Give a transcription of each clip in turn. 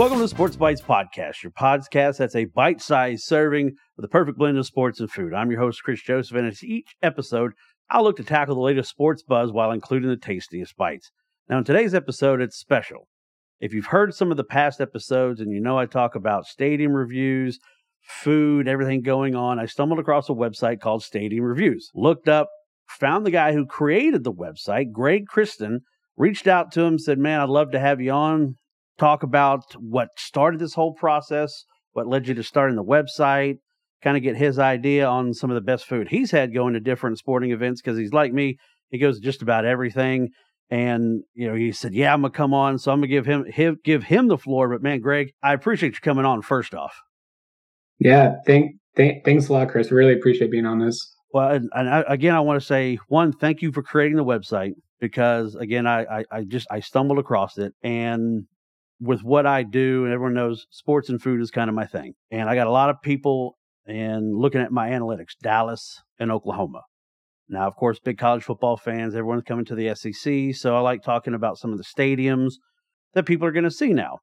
Welcome to the Sports Bites Podcast, your podcast that's a bite sized serving with the perfect blend of sports and food. I'm your host, Chris Joseph, and it's each episode, I'll look to tackle the latest sports buzz while including the tastiest bites. Now, in today's episode, it's special. If you've heard some of the past episodes and you know I talk about stadium reviews, food, everything going on, I stumbled across a website called Stadium Reviews. Looked up, found the guy who created the website, Greg Kristan, reached out to him, said, Man, I'd love to have you on, talk about what started this whole process, what led you to starting the website, kind of get his idea on some of the best food he's had going to different sporting events because he's like me. He goes to just about everything. And you know, he said, "Yeah, I'm gonna come on." So I'm gonna give him, him give him the floor. But man, Greg, I appreciate you coming on. First off, yeah, thank, thank thanks a lot, Chris. Really appreciate being on this. Well, and, and I, again, I want to say one, thank you for creating the website because again, I, I I just I stumbled across it and with what I do, and everyone knows sports and food is kind of my thing. And I got a lot of people and looking at my analytics, Dallas and Oklahoma. Now, of course, big college football fans, everyone's coming to the SEC. So I like talking about some of the stadiums that people are going to see now.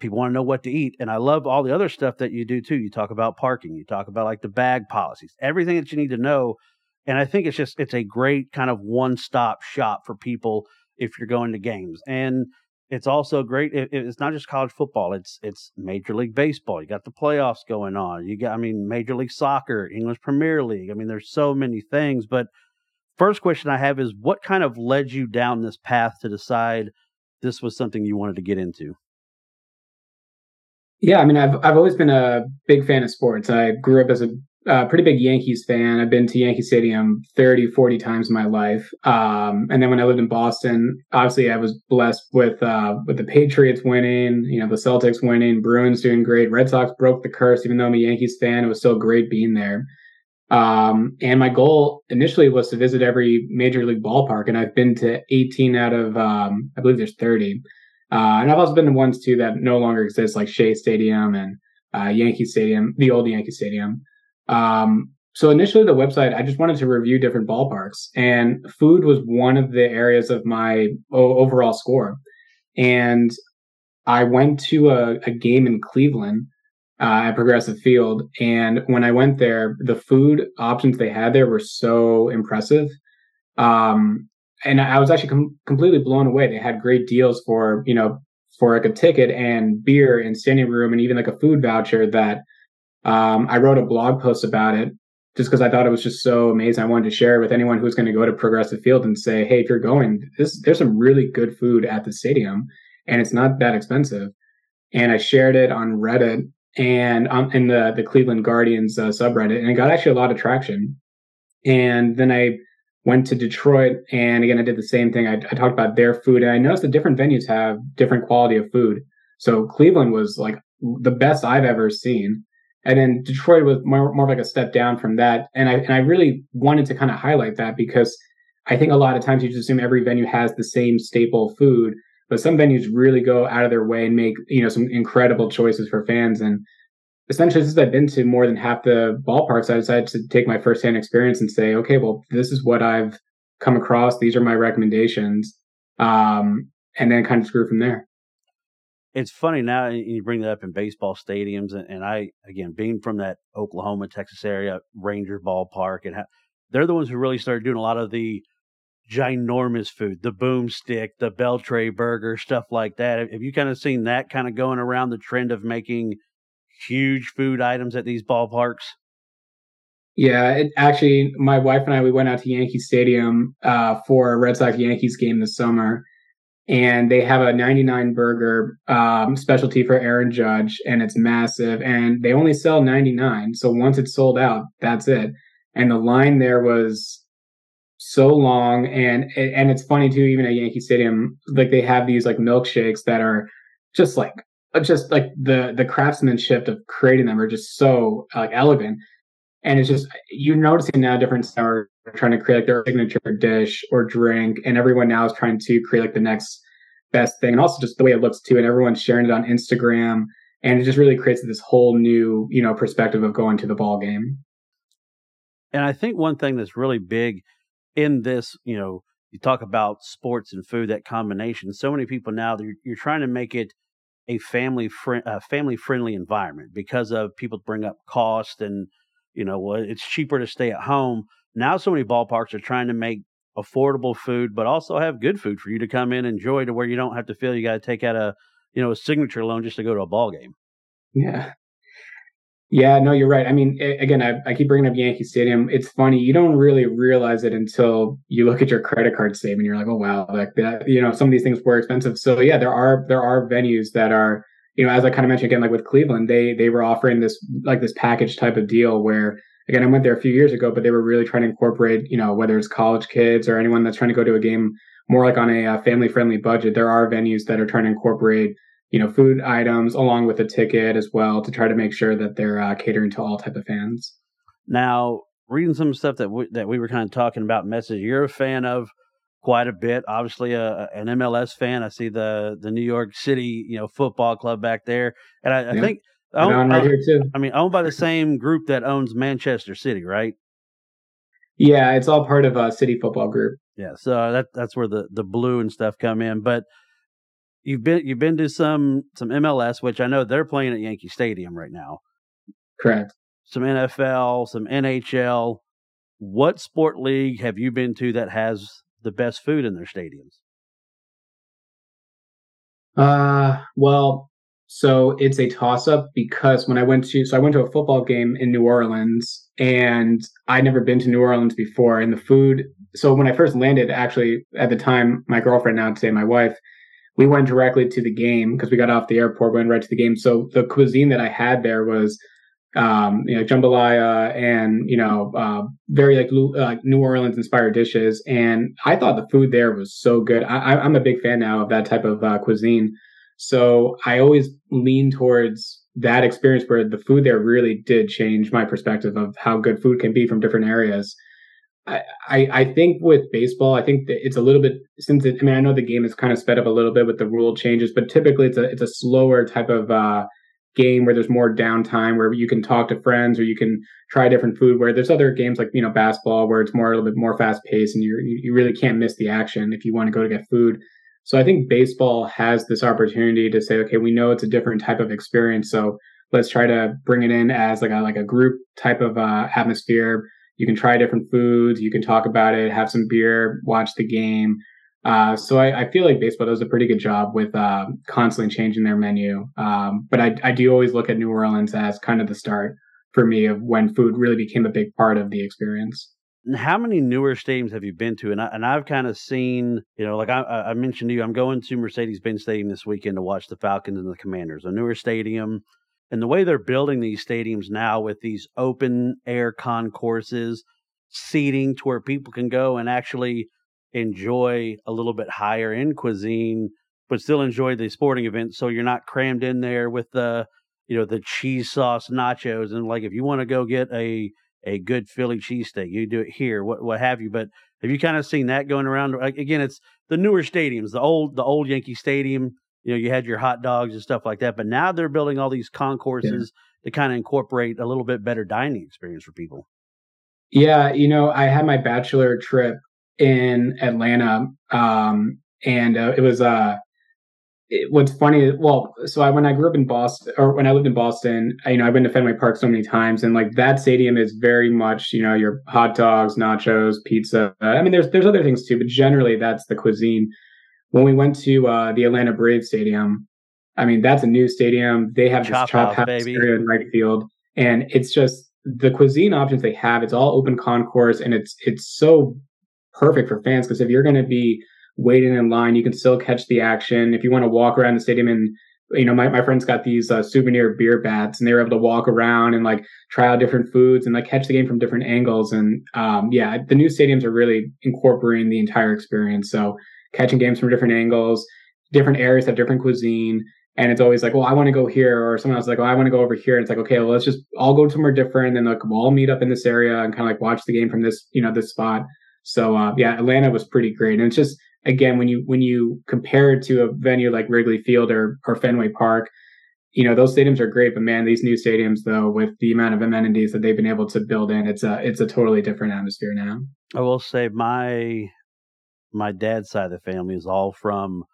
People want to know what to eat. And I love all the other stuff that you do too. You talk about parking, you talk about like the bag policies, everything that you need to know. And I think it's just, it's a great kind of one stop shop for people if you're going to games. And it's also great. It, it's not just college football. It's it's Major League Baseball. You got the playoffs going on. You got, I mean, Major League Soccer, English Premier League. I mean, there's so many things. But first question I have is, what kind of led you down this path to decide this was something you wanted to get into? Yeah, I mean, I've I've always been a big fan of sports. I grew up as a uh, pretty big Yankees fan. I've been to Yankee Stadium 30, 40 times in my life. Um, and then when I lived in Boston, obviously I was blessed with uh, with the Patriots winning, you know, the Celtics winning, Bruins doing great. Red Sox broke the curse. Even though I'm a Yankees fan, it was still great being there. Um, and my goal initially was to visit every major league ballpark, and I've been to 18 out of um, I believe there's 30. Uh, and I've also been to ones too that no longer exist, like Shea Stadium and uh, Yankee Stadium, the old Yankee Stadium. Um, so initially, the website, I just wanted to review different ballparks, and food was one of the areas of my o- overall score. And I went to a, a game in Cleveland uh, at Progressive Field, and when I went there, the food options they had there were so impressive. Um, and I was actually com- completely blown away. They had great deals for you know for like a ticket and beer and standing room and even like a food voucher that um, I wrote a blog post about it just because I thought it was just so amazing. I wanted to share it with anyone who's going to go to Progressive Field and say, "Hey, if you're going, this there's some really good food at the stadium, and it's not that expensive." And I shared it on Reddit and um, in the the Cleveland Guardians uh, subreddit, and it got actually a lot of traction. And then I went to Detroit, and again, I did the same thing. I, I talked about their food, and I noticed that different venues have different quality of food. So Cleveland was like the best I've ever seen and then Detroit was more, more like a step down from that. And I and I really wanted to kind of highlight that because I think a lot of times you just assume every venue has the same staple food, but some venues really go out of their way and make you know some incredible choices for fans. And essentially, since I've been to more than half the ballparks, I decided to take my firsthand experience and say, okay, well, this is what I've come across. These are my recommendations, um, and then kind of screw from there it's funny now you bring that up in baseball stadiums, and, and I again being from that Oklahoma, Texas area, Ranger ballpark, and ha- they're the ones who really started doing a lot of the ginormous food, the boomstick, the Beltre burger, stuff like that. Have you kind of seen that kind of going around the trend of making huge food items at these ballparks? Yeah, it, actually, my wife and I we went out to Yankee Stadium uh, for a Red Sox Yankees game this summer, and they have a 99 burger um, specialty for Aaron Judge, and it's massive. And they only sell 99, so once it's sold out, that's it. And the line there was so long, and and it's funny too. Even at Yankee Stadium, like they have these like milkshakes that are just like just like the the craftsmanship of creating them are just so like elegant. And it's just you're noticing now different stars are trying to create like their signature dish or drink, and everyone now is trying to create like the next best thing, and also just the way it looks too. And everyone's sharing it on Instagram, and it just really creates this whole new you know perspective of going to the ball game. And I think one thing that's really big in this, you know, you talk about sports and food, that combination. So many people now, you're, you're trying to make it a family friend, family friendly environment because of people bring up cost and you know well, it's cheaper to stay at home. Now, so many ballparks are trying to make affordable food, but also have good food for you to come in and enjoy to where you don't have to feel you got to take out a you know a signature loan just to go to a ball game. Yeah, yeah, no, you're right. I mean, again, I, I, keep bringing up Yankee Stadium. It's funny. You don't really realize it until you look at your credit card statement. You're like, oh wow, like that. You know, some of these things were expensive. So yeah, there are there are venues that are, you know, as I kind of mentioned again, like with Cleveland, they they were offering this like this package type of deal where again, I went there a few years ago, but they were really trying to incorporate, you know, whether it's college kids or anyone that's trying to go to a game more like on a uh, family friendly budget. There are venues that are trying to incorporate you know food items along with a ticket as well to try to make sure that they're uh, catering to all type of fans. Now, reading some stuff that we, that we were kind of talking about, message you're a fan of quite a bit. Obviously, a, an MLS fan. I see the the New York City you know football club back there, and I, I think. Owned, right here too. I mean, owned by the same group that owns Manchester City, right? Yeah, it's all part of a City Football Group. Yeah, so that that's where the the blue and stuff come in. But you've been you've been to some some MLS, which I know they're playing at Yankee Stadium right now. Correct. Some NFL, some NHL. What sport league have you been to that has the best food in their stadiums? Uh, well, so it's a toss up because when I went to so I went to a football game in New Orleans and I'd never been to New Orleans before and the food so when I first landed actually at the time my girlfriend now today my wife we went directly to the game because we got off the airport, went right to the game. So the cuisine that I had there was, um, you know, jambalaya and you know, uh, very like uh, New Orleans inspired dishes. And I thought the food there was so good. I, am a big fan now of that type of uh, cuisine. So I always lean towards that experience where the food there really did change my perspective of how good food can be from different areas. I, I think with baseball, I think it's a little bit since it, I mean I know the game is kind of sped up a little bit with the rule changes, but typically it's a it's a slower type of uh, game where there's more downtime where you can talk to friends or you can try different food. Where there's other games like you know basketball where it's more a little bit more fast paced and you you really can't miss the action if you want to go to get food. So I think baseball has this opportunity to say, okay, we know it's a different type of experience, so let's try to bring it in as like a like a group type of uh, atmosphere you can try different foods, you can talk about it, have some beer, watch the game. Uh, so I, I, feel like baseball does a pretty good job with uh, constantly changing their menu. Um, but I, I do always look at New Orleans as kind of the start for me of when food really became a big part of the experience. How many newer stadiums have you been to? And I, and I've kind of seen, you know, like I, I mentioned to you, I'm going to Mercedes-Benz Stadium this weekend to watch the Falcons and the Commanders. A newer stadium, and the way they're building these stadiums now with these open air concourses, seating to where people can go and actually enjoy a little bit higher end cuisine, but still enjoy the sporting event. So you're not crammed in there with the, you know, the cheese sauce nachos. And like, if you want to go get a, a good Philly cheesesteak, you do it here, what, what have you. But have you kind of seen that going around? Again, it's the newer stadiums, the old, the old Yankee Stadium you know, you had your hot dogs and stuff like that. But now they're building all these concourses yeah. to kind of incorporate a little bit better dining experience for people. Yeah, you know, I had my bachelor trip in Atlanta, um, and uh, it was uh, it, what's funny. Well, so I when I grew up in Boston, or when I lived in Boston, I, you know, I've been to Fenway Park so many times, and like that stadium is very much, you know, your hot dogs, nachos, pizza. I mean, there's there's other things too, but generally that's the cuisine when we went to uh, the Atlanta Braves Stadium, I mean that's a new stadium. They have chop this chop house, house area in right field, and it's just the cuisine options they have. It's all open concourse, and it's it's so perfect for fans because if you're going to be waiting in line, you can still catch the action. If you want to walk around the stadium and you know, my, my friends got these uh, souvenir beer bats and they were able to walk around and like try out different foods and like catch the game from different angles. And um, yeah, the new stadiums are really incorporating the entire experience. So catching games from different angles. Different areas have different cuisine. And it's always like, well, I want to go here, or someone else is like, oh, I want to go over here. And it's like, okay, well, let's just all go somewhere different, and then like we'll all meet up in this area and kind of like watch the game from this, you know, this spot. So uh, yeah, Atlanta was pretty great, and it's just again when you when you compare it to a venue like Wrigley Field or or Fenway Park, you know those stadiums are great, but man, these new stadiums though, with the amount of amenities that they've been able to build in, it's a it's a totally different atmosphere now. I will say my my dad's side of the family is all from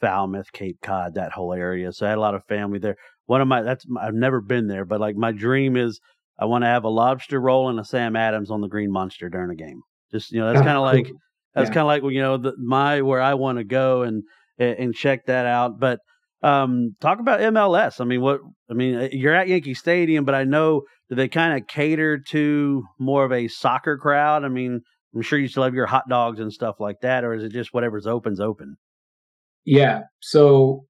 Falmouth, Cape Cod, that whole area. So I had a lot of family there. One of my that's I've never been there, but like my dream is I want to have a lobster roll and a Sam Adams on the Green Monster during a game. Just you know, that's kind of like that's yeah. kind of like you know the, my where I want to go and and check that out. But um, talk about MLS. I mean, what I mean, uh, you're at Yankee Stadium, but I know do they kind of cater to more of a soccer crowd? I mean, I'm sure you still have your hot dogs and stuff like that, or is it just whatever's open's open? Yeah. So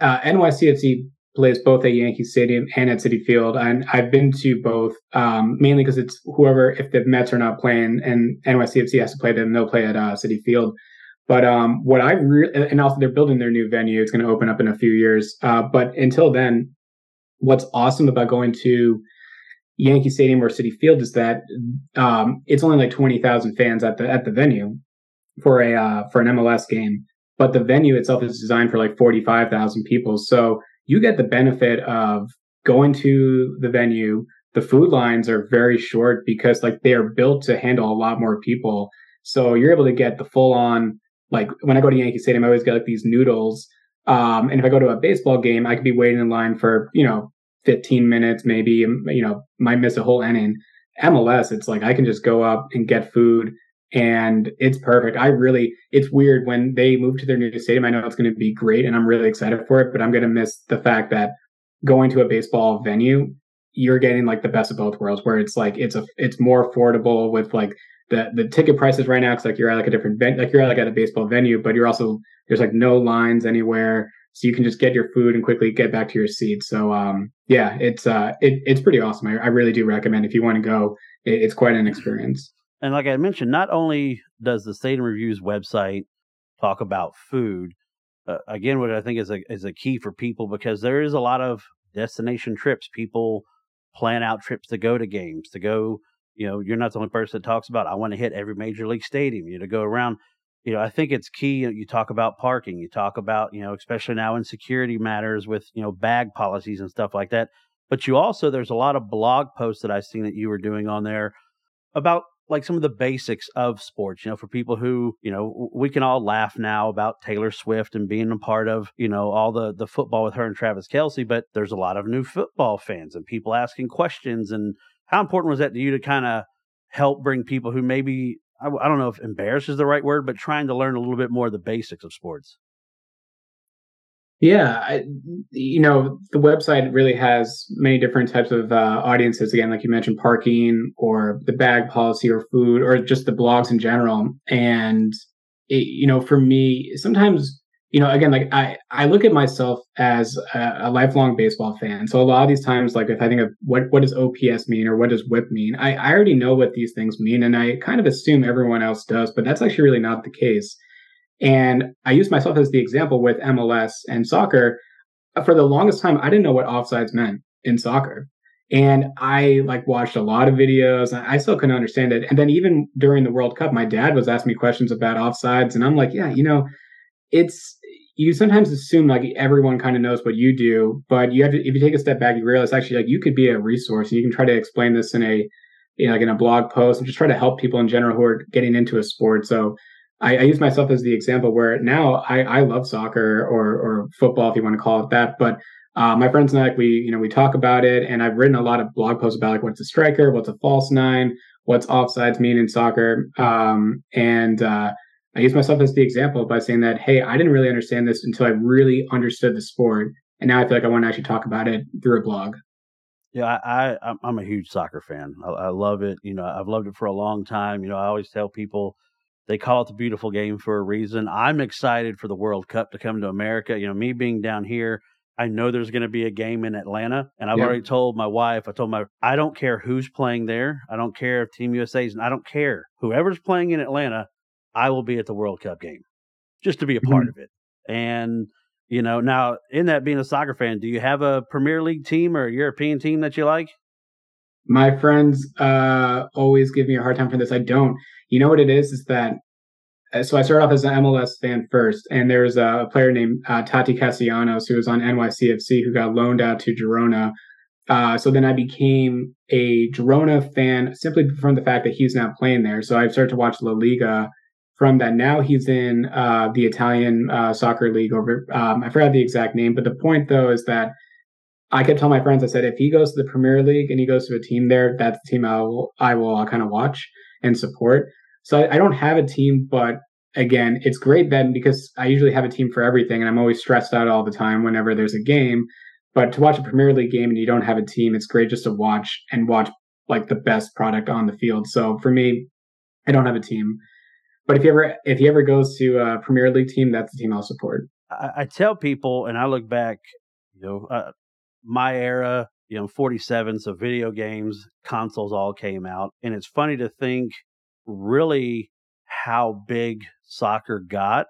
uh, NYCFC plays both at Yankee Stadium and at Citi Field, and I've been to both um, mainly because it's whoever if the Mets are not playing and NYCFC has to play them, they'll play at uh, Citi Field. But um, what I really and also they're building their new venue. It's going to open up in a few years. Uh, but until then, what's awesome about going to Yankee Stadium or Citi Field is that um, it's only like twenty thousand fans at the at the venue for a uh, for an MLS game, but the venue itself is designed for like forty five thousand people. So you get the benefit of going to the venue. The food lines are very short because like they are built to handle a lot more people. So you're able to get the full on like when I go to Yankee Stadium, I always get like these noodles. Um, and if I go to a baseball game, I could be waiting in line for, you know, 15 minutes, maybe, you know, might miss a whole inning. MLS, it's like I can just go up and get food and it's perfect. I really, it's weird when they move to their new stadium. I know it's going to be great and I'm really excited for it, but I'm going to miss the fact that going to a baseball venue, you're getting like the best of both worlds where it's like, it's a, it's more affordable with like the the ticket prices right now. It's like you're at like a different ven- like you're at like at a baseball venue, but you're also there's like no lines anywhere, so you can just get your food and quickly get back to your seat. So um yeah, it's uh it, it's pretty awesome. I, I really do recommend if you want to go. It, it's quite an experience. And like I mentioned, not only does the Stadium Reviews website talk about food, uh, again, what I think is a is a key for people because there is a lot of destination trips. People plan out trips to go to games, to go you know, you're not the only person that talks about I want to hit every major league stadium. You know, to go around. You know, I think it's key. You talk about parking. You talk about you know, especially now in security matters with you know bag policies and stuff like that. But you also there's a lot of blog posts that I've seen that you were doing on there about like some of the basics of sports, you know, for people who, you know, we can all laugh now about Taylor Swift and being a part of, you know, all the the football with her and Travis Kelce, but there's a lot of new football fans and people asking questions and how important was that to you to kind of help bring people who maybe I, I don't know if embarrassed is the right word, but trying to learn a little bit more of the basics of sports? Yeah, I, you know, the website really has many different types of uh, audiences. Again, like you mentioned, parking or the bag policy or food or just the blogs in general. And, it, you know, for me, sometimes you know, again, like I, I look at myself as a, a, lifelong baseball fan. So a lot of these times, like if I think of what, what does OPS mean or what does WHIP mean, I, I already know what these things mean. And I kind of assume everyone else does, but that's actually really not the case. And I use myself as the example with MLS and soccer. For the longest time, I didn't know what offsides meant in soccer. And I like watched a lot of videos. I still couldn't understand it. And then even during the World Cup, my dad was asking me questions about offsides. And I'm like, yeah, you know, it's you sometimes assume like everyone kind of knows what you do, but you have to if you take a step back, you realize actually like you could be a resource and you can try to explain this in a you know, like in a blog post and just try to help people in general who are getting into a sport. So I, I use myself as the example where now I, I love soccer or or football if you want to call it that, but uh, my friends and I, we you know we talk about it, and I've written a lot of blog posts about like what's a striker, what's a false nine, what's offsides mean in soccer, um, and uh, I use myself as the example by saying that, hey, I didn't really understand this until I really understood the sport. And now I feel like I want to actually talk about it through a blog. Yeah, I, I I'm a huge soccer fan. I, I love it. You know, I've loved it for a long time. You know, I always tell people they call it the beautiful game for a reason. I'm excited for the World Cup to come to America. You know, me being down here, I know there's going to be a game in Atlanta, and I've already told my wife. I told my I don't care who's playing there. I don't care if Team USA's. I don't care whoever's playing in Atlanta. I will be at the World Cup game just to be a part mm-hmm. of it. And, you know, now in that being a soccer fan, do you have a Premier League team or a European team that you like? My friends uh, always give me a hard time for this. I don't. You know what it is? Is that uh, so I started off as an MLS fan first, and there's a player named uh, Taty Castellanos who was on NYCFC who got loaned out to Girona. Uh, so then I became a Girona fan simply from the fact that he's not playing there. So I started to watch La Liga from that. Now he's in uh, the Italian uh, soccer league over. Um, I forgot the exact name, but the point though is that I kept telling my friends, I said, if he goes to the Premier League and he goes to a team there, that's the team I will I will kind of watch and support. So I, I don't have a team, but again, it's great then because I usually have a team for everything, and I'm always stressed out all the time whenever there's a game. But to watch a Premier League game and you don't have a team, it's great just to watch and watch like the best product on the field. So for me, I don't have a team. But if he ever if he ever goes to a Premier League team, that's the team I'll support. I, I tell people, and I look back, you know, uh, my era, you know, 47, so video games, consoles all came out, and it's funny to think really how big soccer got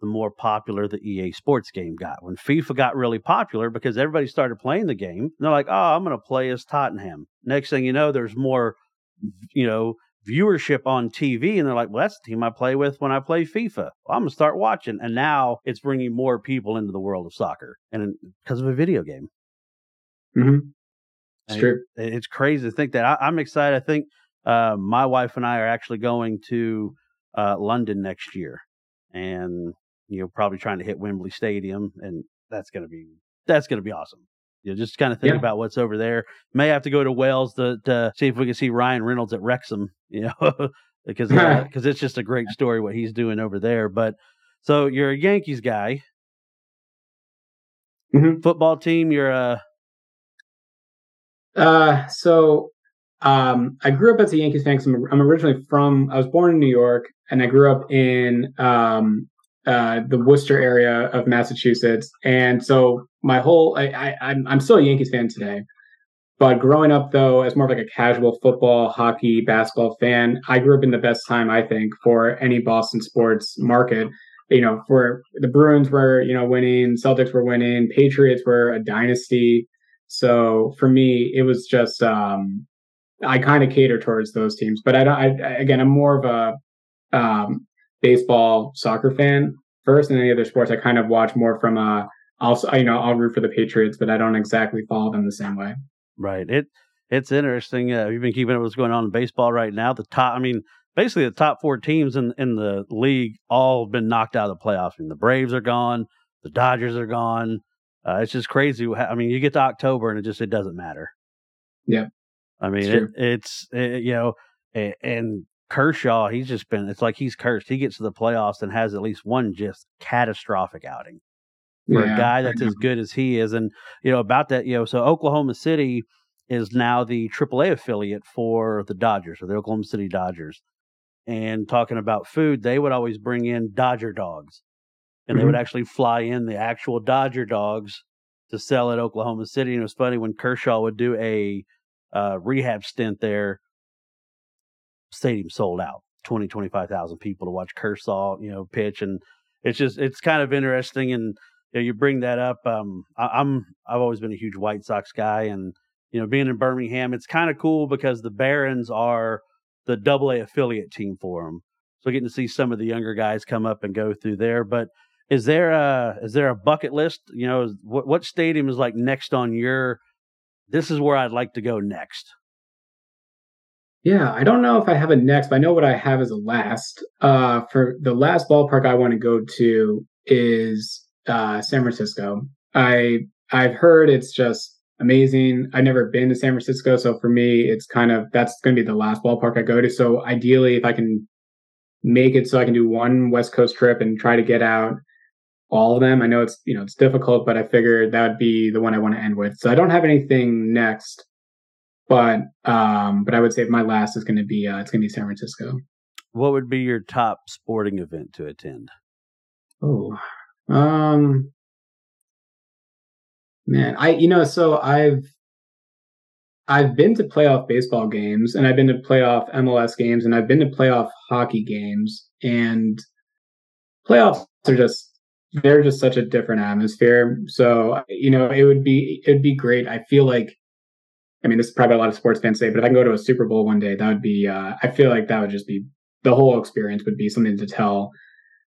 the more popular the EA Sports game got. When FIFA got really popular because everybody started playing the game, they're like, "Oh, I'm going to play as Tottenham." Next thing you know, there's more, you know, viewership on TV, and they're like, "Well, that's the team I play with when I play FIFA. Well, I'm going to start watching." And now it's bringing more people into the world of soccer, and because of a video game. Mm-hmm. It's true. It, it's crazy to think that. I, am excited. I think uh, my wife and I are actually going to uh, London next year, and you know, probably trying to hit Wembley Stadium, and that's gonna be that's gonna be awesome. You know, just kind of think yeah. about what's over there. May have to go to Wales to, to see if we can see Ryan Reynolds at Wrexham. You know, because because uh, it's just a great story what he's doing over there. But so you're a Yankees guy. Mm-hmm. Football team, you're a. Uh, so um, I grew up as a Yankees fan. I'm, I'm originally from. I was born in New York, and I grew up in um, uh, the Worcester area of Massachusetts. And so my whole, I, I, I'm, I'm still a Yankees fan today. But growing up, though, as more of like a casual football, hockey, basketball fan, I grew up in the best time, I think, for any Boston sports market. You know, for the Bruins were, you know, winning, Celtics were winning, Patriots were a dynasty. So for me, it was just, um, I kind of cater towards those teams. But I, I, again, I'm more of a, um, baseball, soccer fan first, and any other sports I kind of watch more from a. Also, you know, I'll root for the Patriots, but I don't exactly follow them the same way. Right. It it's interesting. Uh, you've been keeping up what's going on in baseball right now. The top, I mean, basically the top four teams in in the league all been knocked out of the playoffs. I mean, the Braves are gone, the Dodgers are gone. Uh, it's just crazy. I mean, you get to October and it just it doesn't matter. Yeah. I mean, it, it's it, you know, and, and Kershaw, he's just been, it's like he's cursed. He gets to the playoffs and has at least one just catastrophic outing for yeah, a guy that's as good as he is. And, you know, about that, you know, so Oklahoma City is now the AAA affiliate for the Dodgers or the Oklahoma City Dodgers. And talking about food, they would always bring in Dodger dogs and mm-hmm. they would mm-hmm. actually fly in the actual Dodger dogs to sell at Oklahoma City. And it was funny when Kershaw would do a uh, rehab stint there stadium sold out 20 25,000 people to watch Kershaw you know pitch and it's just it's kind of interesting and you, know, you bring that up um I, am I've always been a huge White Sox guy and you know being in Birmingham it's kind of cool because the Barons are the double A affiliate team for them so getting to see some of the younger guys come up and go through there but is there a is there a bucket list you know what what stadium is like next on your this is where I'd like to go next yeah, I don't know if I have a next, but I know what I have as a last. Uh, for the last ballpark I want to go to is uh, San Francisco. I I've heard it's just amazing. I've never been to San Francisco, so for me, it's kind of that's going to be the last ballpark I go to. So ideally, if I can make it so I can do one West Coast trip and try to get out all of them, I know it's you know it's difficult, but I figured that would be the one I want to end with. So I don't have anything next but um, but I would say my last is going to be uh, it's going to be San Francisco. What would be your top sporting event to attend? Oh, um, man, I you know so I've I've been to playoff baseball games and I've been to playoff MLS games and I've been to playoff hockey games and playoffs are just they're just such a different atmosphere. So you know it would be it'd be great. I feel like I mean, this is probably a lot of sports fans say, but if I can go to a Super Bowl one day, that would be, uh, I feel like that would just be the whole experience would be something to tell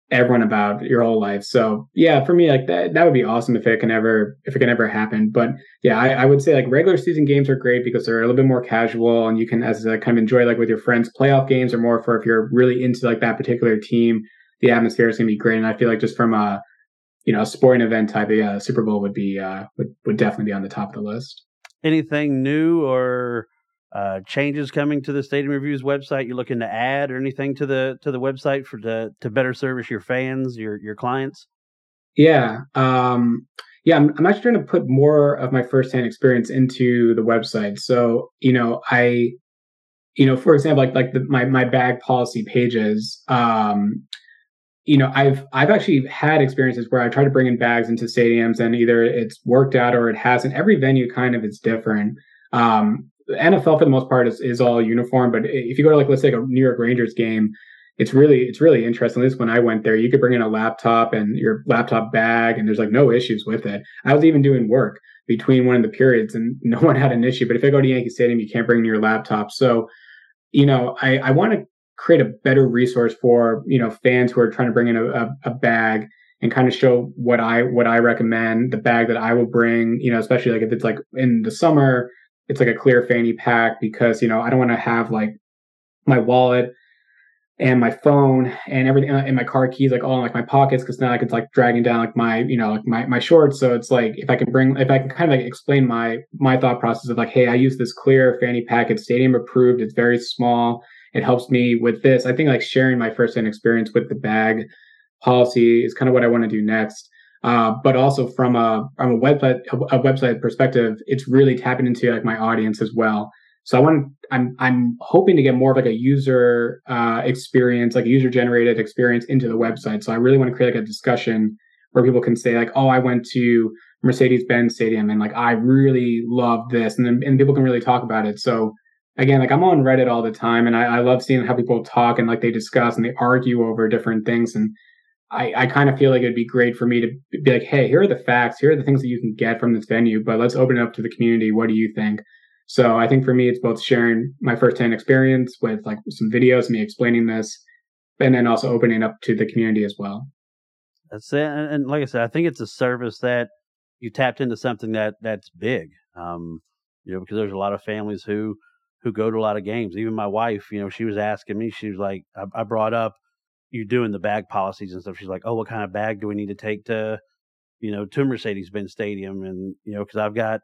everyone about your whole life. So yeah, for me, like that, that would be awesome if it can ever, if it can ever happen. But yeah, I, I would say like regular season games are great because they're a little bit more casual and you can, as a kind of enjoy like with your friends. Playoff games are more for if you're really into like that particular team. The atmosphere is going to be great, and I feel like just from a, you know, a sporting event type, yeah, Super Bowl would be uh would would definitely be on the top of the list. Anything new or uh, changes coming to the Stadium Reviews website? You're looking to add or anything to the to the website for to to better service your fans, your your clients? Yeah, um, yeah. I'm, I'm actually trying to put more of my firsthand experience into the website. So you know, I, you know, for example, like like the, my my bag policy pages. Um, you know, I've I've actually had experiences where I try to bring in bags into stadiums, and either it's worked out or it hasn't. Every venue kind of is different. Um, NFL for the most part is, is all uniform, but if you go to like let's say a New York Rangers game, it's really it's really interesting. At least when I went there, you could bring in a laptop and your laptop bag, and there's like no issues with it. I was even doing work between one of the periods, and no one had an issue. But if I go to Yankee Stadium, you can't bring in your laptop. So, you know, I, I want to create a better resource for you know fans who are trying to bring in a, a, a bag and kind of show what I what I recommend, the bag that I will bring. You know, especially like if it's like in the summer it's like a clear fanny pack because you know I don't want to have like my wallet and my phone and everything uh, and my car keys like all in like my pockets because now I can like dragging down like my you know like my my shorts. So it's like if I can bring if I can kind of like explain my my thought process of like hey I use this clear fanny pack. It's stadium approved. It's very small. It helps me with this. I think like sharing my first hand experience with the bag policy is kind of what I want to do next. Uh, but also from a from a website a website perspective, it's really tapping into like my audience as well. So I want I'm I'm hoping to get more of like a user uh, experience, like user generated experience into the website. So I really want to create like a discussion where people can say like, oh, I went to Mercedes Benz Stadium and like I really love this, and then and people can really talk about it. So again, like I'm on Reddit all the time, and I, I love seeing how people talk and like they discuss and they argue over different things and I, I kind of feel like it'd be great for me to be like, hey, here are the facts, here are the things that you can get from this venue, but let's open it up to the community. What do you think? So I think for me, it's both sharing my firsthand experience with like some videos, me explaining this, and then also opening up to the community as well. That's it. And, and like I said, I think it's a service that you tapped into something that that's big. Um, you know, because there's a lot of families who who go to a lot of games. Even my wife, you know, she was asking me, she was like, I, I brought up you doing the bag policies and stuff. She's like, oh, what kind of bag do we need to take to, you know, to Mercedes Benz Stadium? And, you know, because I've got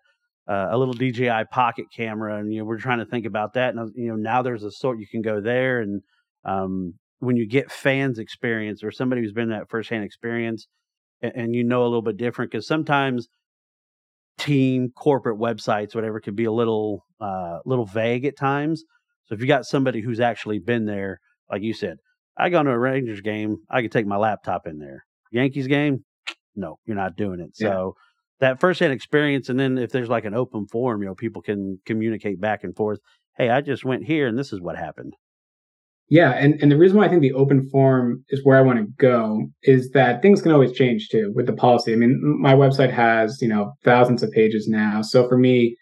uh, a little DJI pocket camera and, you know, we're trying to think about that. And, you know, now there's a sort you can go there. And um, when you get fans experience or somebody who's been that firsthand experience and, and you know a little bit different, because sometimes team corporate websites, whatever, can be a little, uh, little vague at times. So if you got somebody who's actually been there, like you said, I go to a Rangers game, I could take my laptop in there. Yankees game, no, you're not doing it. Yeah. So that firsthand experience, and then if there's like an open forum, you know, people can communicate back and forth. Hey, I just went here, and this is what happened. Yeah, and, and the reason why I think the open forum is where I want to go is that things can always change too with the policy. I mean, my website has, you know, thousands of pages now. So for me,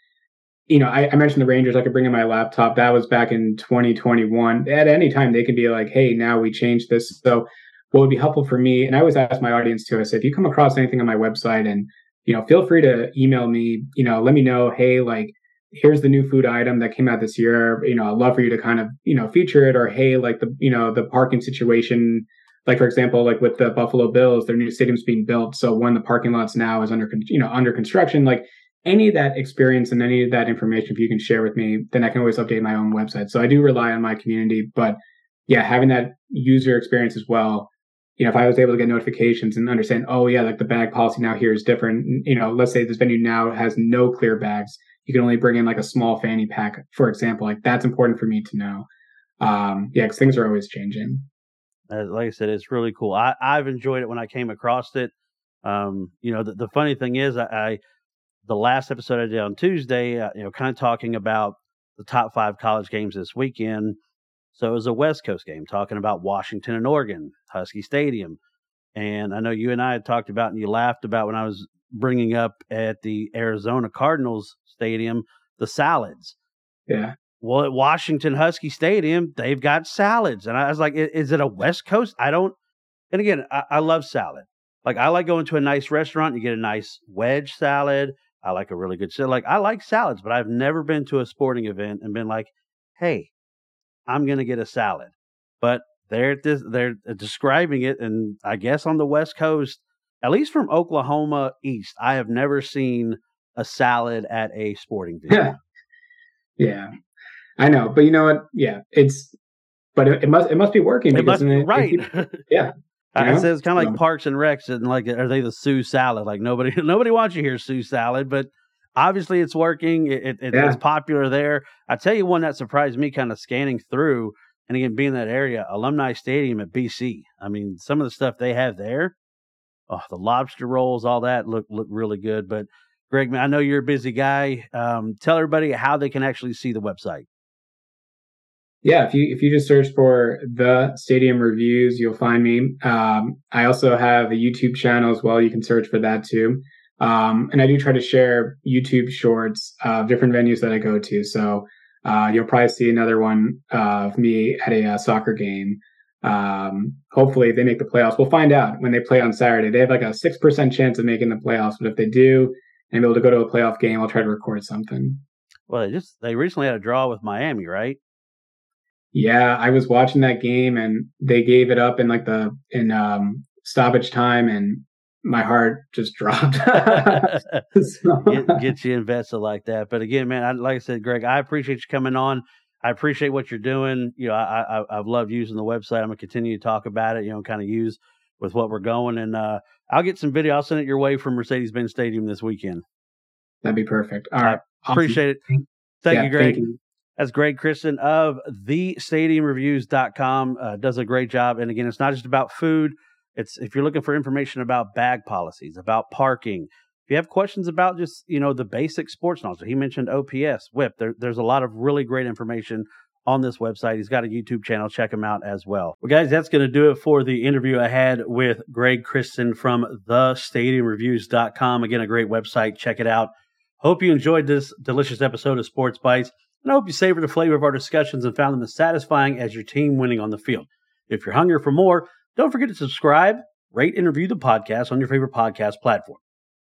you know, I, I, mentioned the Rangers. I could bring in my laptop. That was back in 2021. At any time, they can be like, "Hey, now we changed this." So, what would be helpful for me, and I always ask my audience too. I say, if you come across anything on my website, and you know, feel free to email me. You know, let me know. Hey, like, here's the new food item that came out this year. You know, I'd love for you to kind of you know feature it, or hey, like the you know the parking situation. Like for example, like with the Buffalo Bills, their new stadium's being built. So one of the parking lots now is under you know under construction. Like any of that experience and any of that information, if you can share with me, then I can always update my own website. So I do rely on my community, but yeah, having that user experience as well. You know, if I was able to get notifications and understand, oh yeah, like the bag policy now here is different. You know, let's say this venue now has no clear bags. You can only bring in like a small fanny pack, for example. Like that's important for me to know. Um, yeah, because things are always changing. like I said, it's really cool. I, I've enjoyed it when I came across it. Um, you know, the, the funny thing is, I, I the last episode I did on Tuesday, uh, you know, kind of talking about the top five college games this weekend. So it was a West Coast game talking about Washington and Oregon, Husky Stadium. And I know you and I had talked about, and you laughed about when I was bringing up at the Arizona Cardinals Stadium the salads. Yeah. Well, at Washington Husky Stadium, they've got salads, and I was like, "Is it a West Coast? I don't, And again, I, I love salad. Like I like going to a nice restaurant, you get a nice wedge salad. I like a really good salad. Like I like salads, but I've never been to a sporting event and been like, "Hey, I'm going to get a salad." But they're they're describing it, and I guess on the West Coast, at least from Oklahoma East, I have never seen a salad at a sporting event. yeah, yeah. I know, but you know what? Yeah, it's but it, it must it must be working. It must, it, right? yeah, I said it's kind of like Parks and Recs, and like, are they the Sue salad? Like nobody, nobody wants you here, Sue salad, but obviously it's working. It, it yeah. It's popular there. I tell you one that surprised me, kind of scanning through, and again being in that area, Alumni Stadium at BC. I mean, some of the stuff they have there, oh, the lobster rolls, all that look look really good. But Greg, I know you're a busy guy. Um, tell everybody how they can actually see the website. Yeah, if you if you just search for the Stadium Reviews, you'll find me. Um, I also have a YouTube channel as well. You can search for that too. Um, and I do try to share YouTube shorts of different venues that I go to. So uh, you'll probably see another one of me at a uh, soccer game. Um, hopefully, they make the playoffs. We'll find out when they play on Saturday. They have like a six percent chance of making the playoffs, but if they do, and be able to go to a playoff game, I'll try to record something. Well, they just they recently had a draw with Miami, right? Yeah, I was watching that game and they gave it up in like the in um stoppage time and my heart just dropped. so. get, get, you invested like that. But again, man, I, like I said, Greg, I appreciate you coming on. I appreciate what you're doing. You know, I, I have loved using the website. I'm gonna continue to talk about it. You know, kind of use with what we're going, and uh, I'll get some video. I'll send it your way from Mercedes-Benz Stadium this weekend. That'd be perfect. All right, I appreciate it. Thank yeah, you, Greg. Thank you. That's Greg Kristan of thestadiumreviews.com. Uh, does a great job. And again, it's not just about food. It's if you're looking for information about bag policies, about parking, if you have questions about just, you know, the basic sports knowledge. He mentioned OPS, WHIP. There, there's a lot of really great information on this website. He's got a YouTube channel. Check him out as well. Well, guys, that's going to do it for the interview I had with Greg Kristan from thestadiumreviews.com. Again, a great website. Check it out. Hope you enjoyed this delicious episode of Sports Bites and I hope you savored the flavor of our discussions and found them as satisfying as your team winning on the field. If you're hungry for more, don't forget to subscribe, rate, and review the podcast on your favorite podcast platform.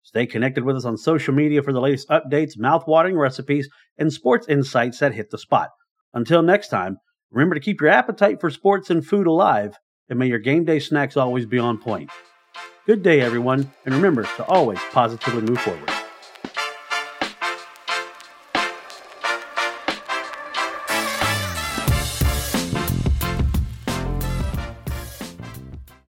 Stay connected with us on social media for the latest updates, mouthwatering recipes, and sports insights that hit the spot. Until next time, remember to keep your appetite for sports and food alive, and may your game day snacks always be on point. Good day, everyone, and remember to always positively move forward.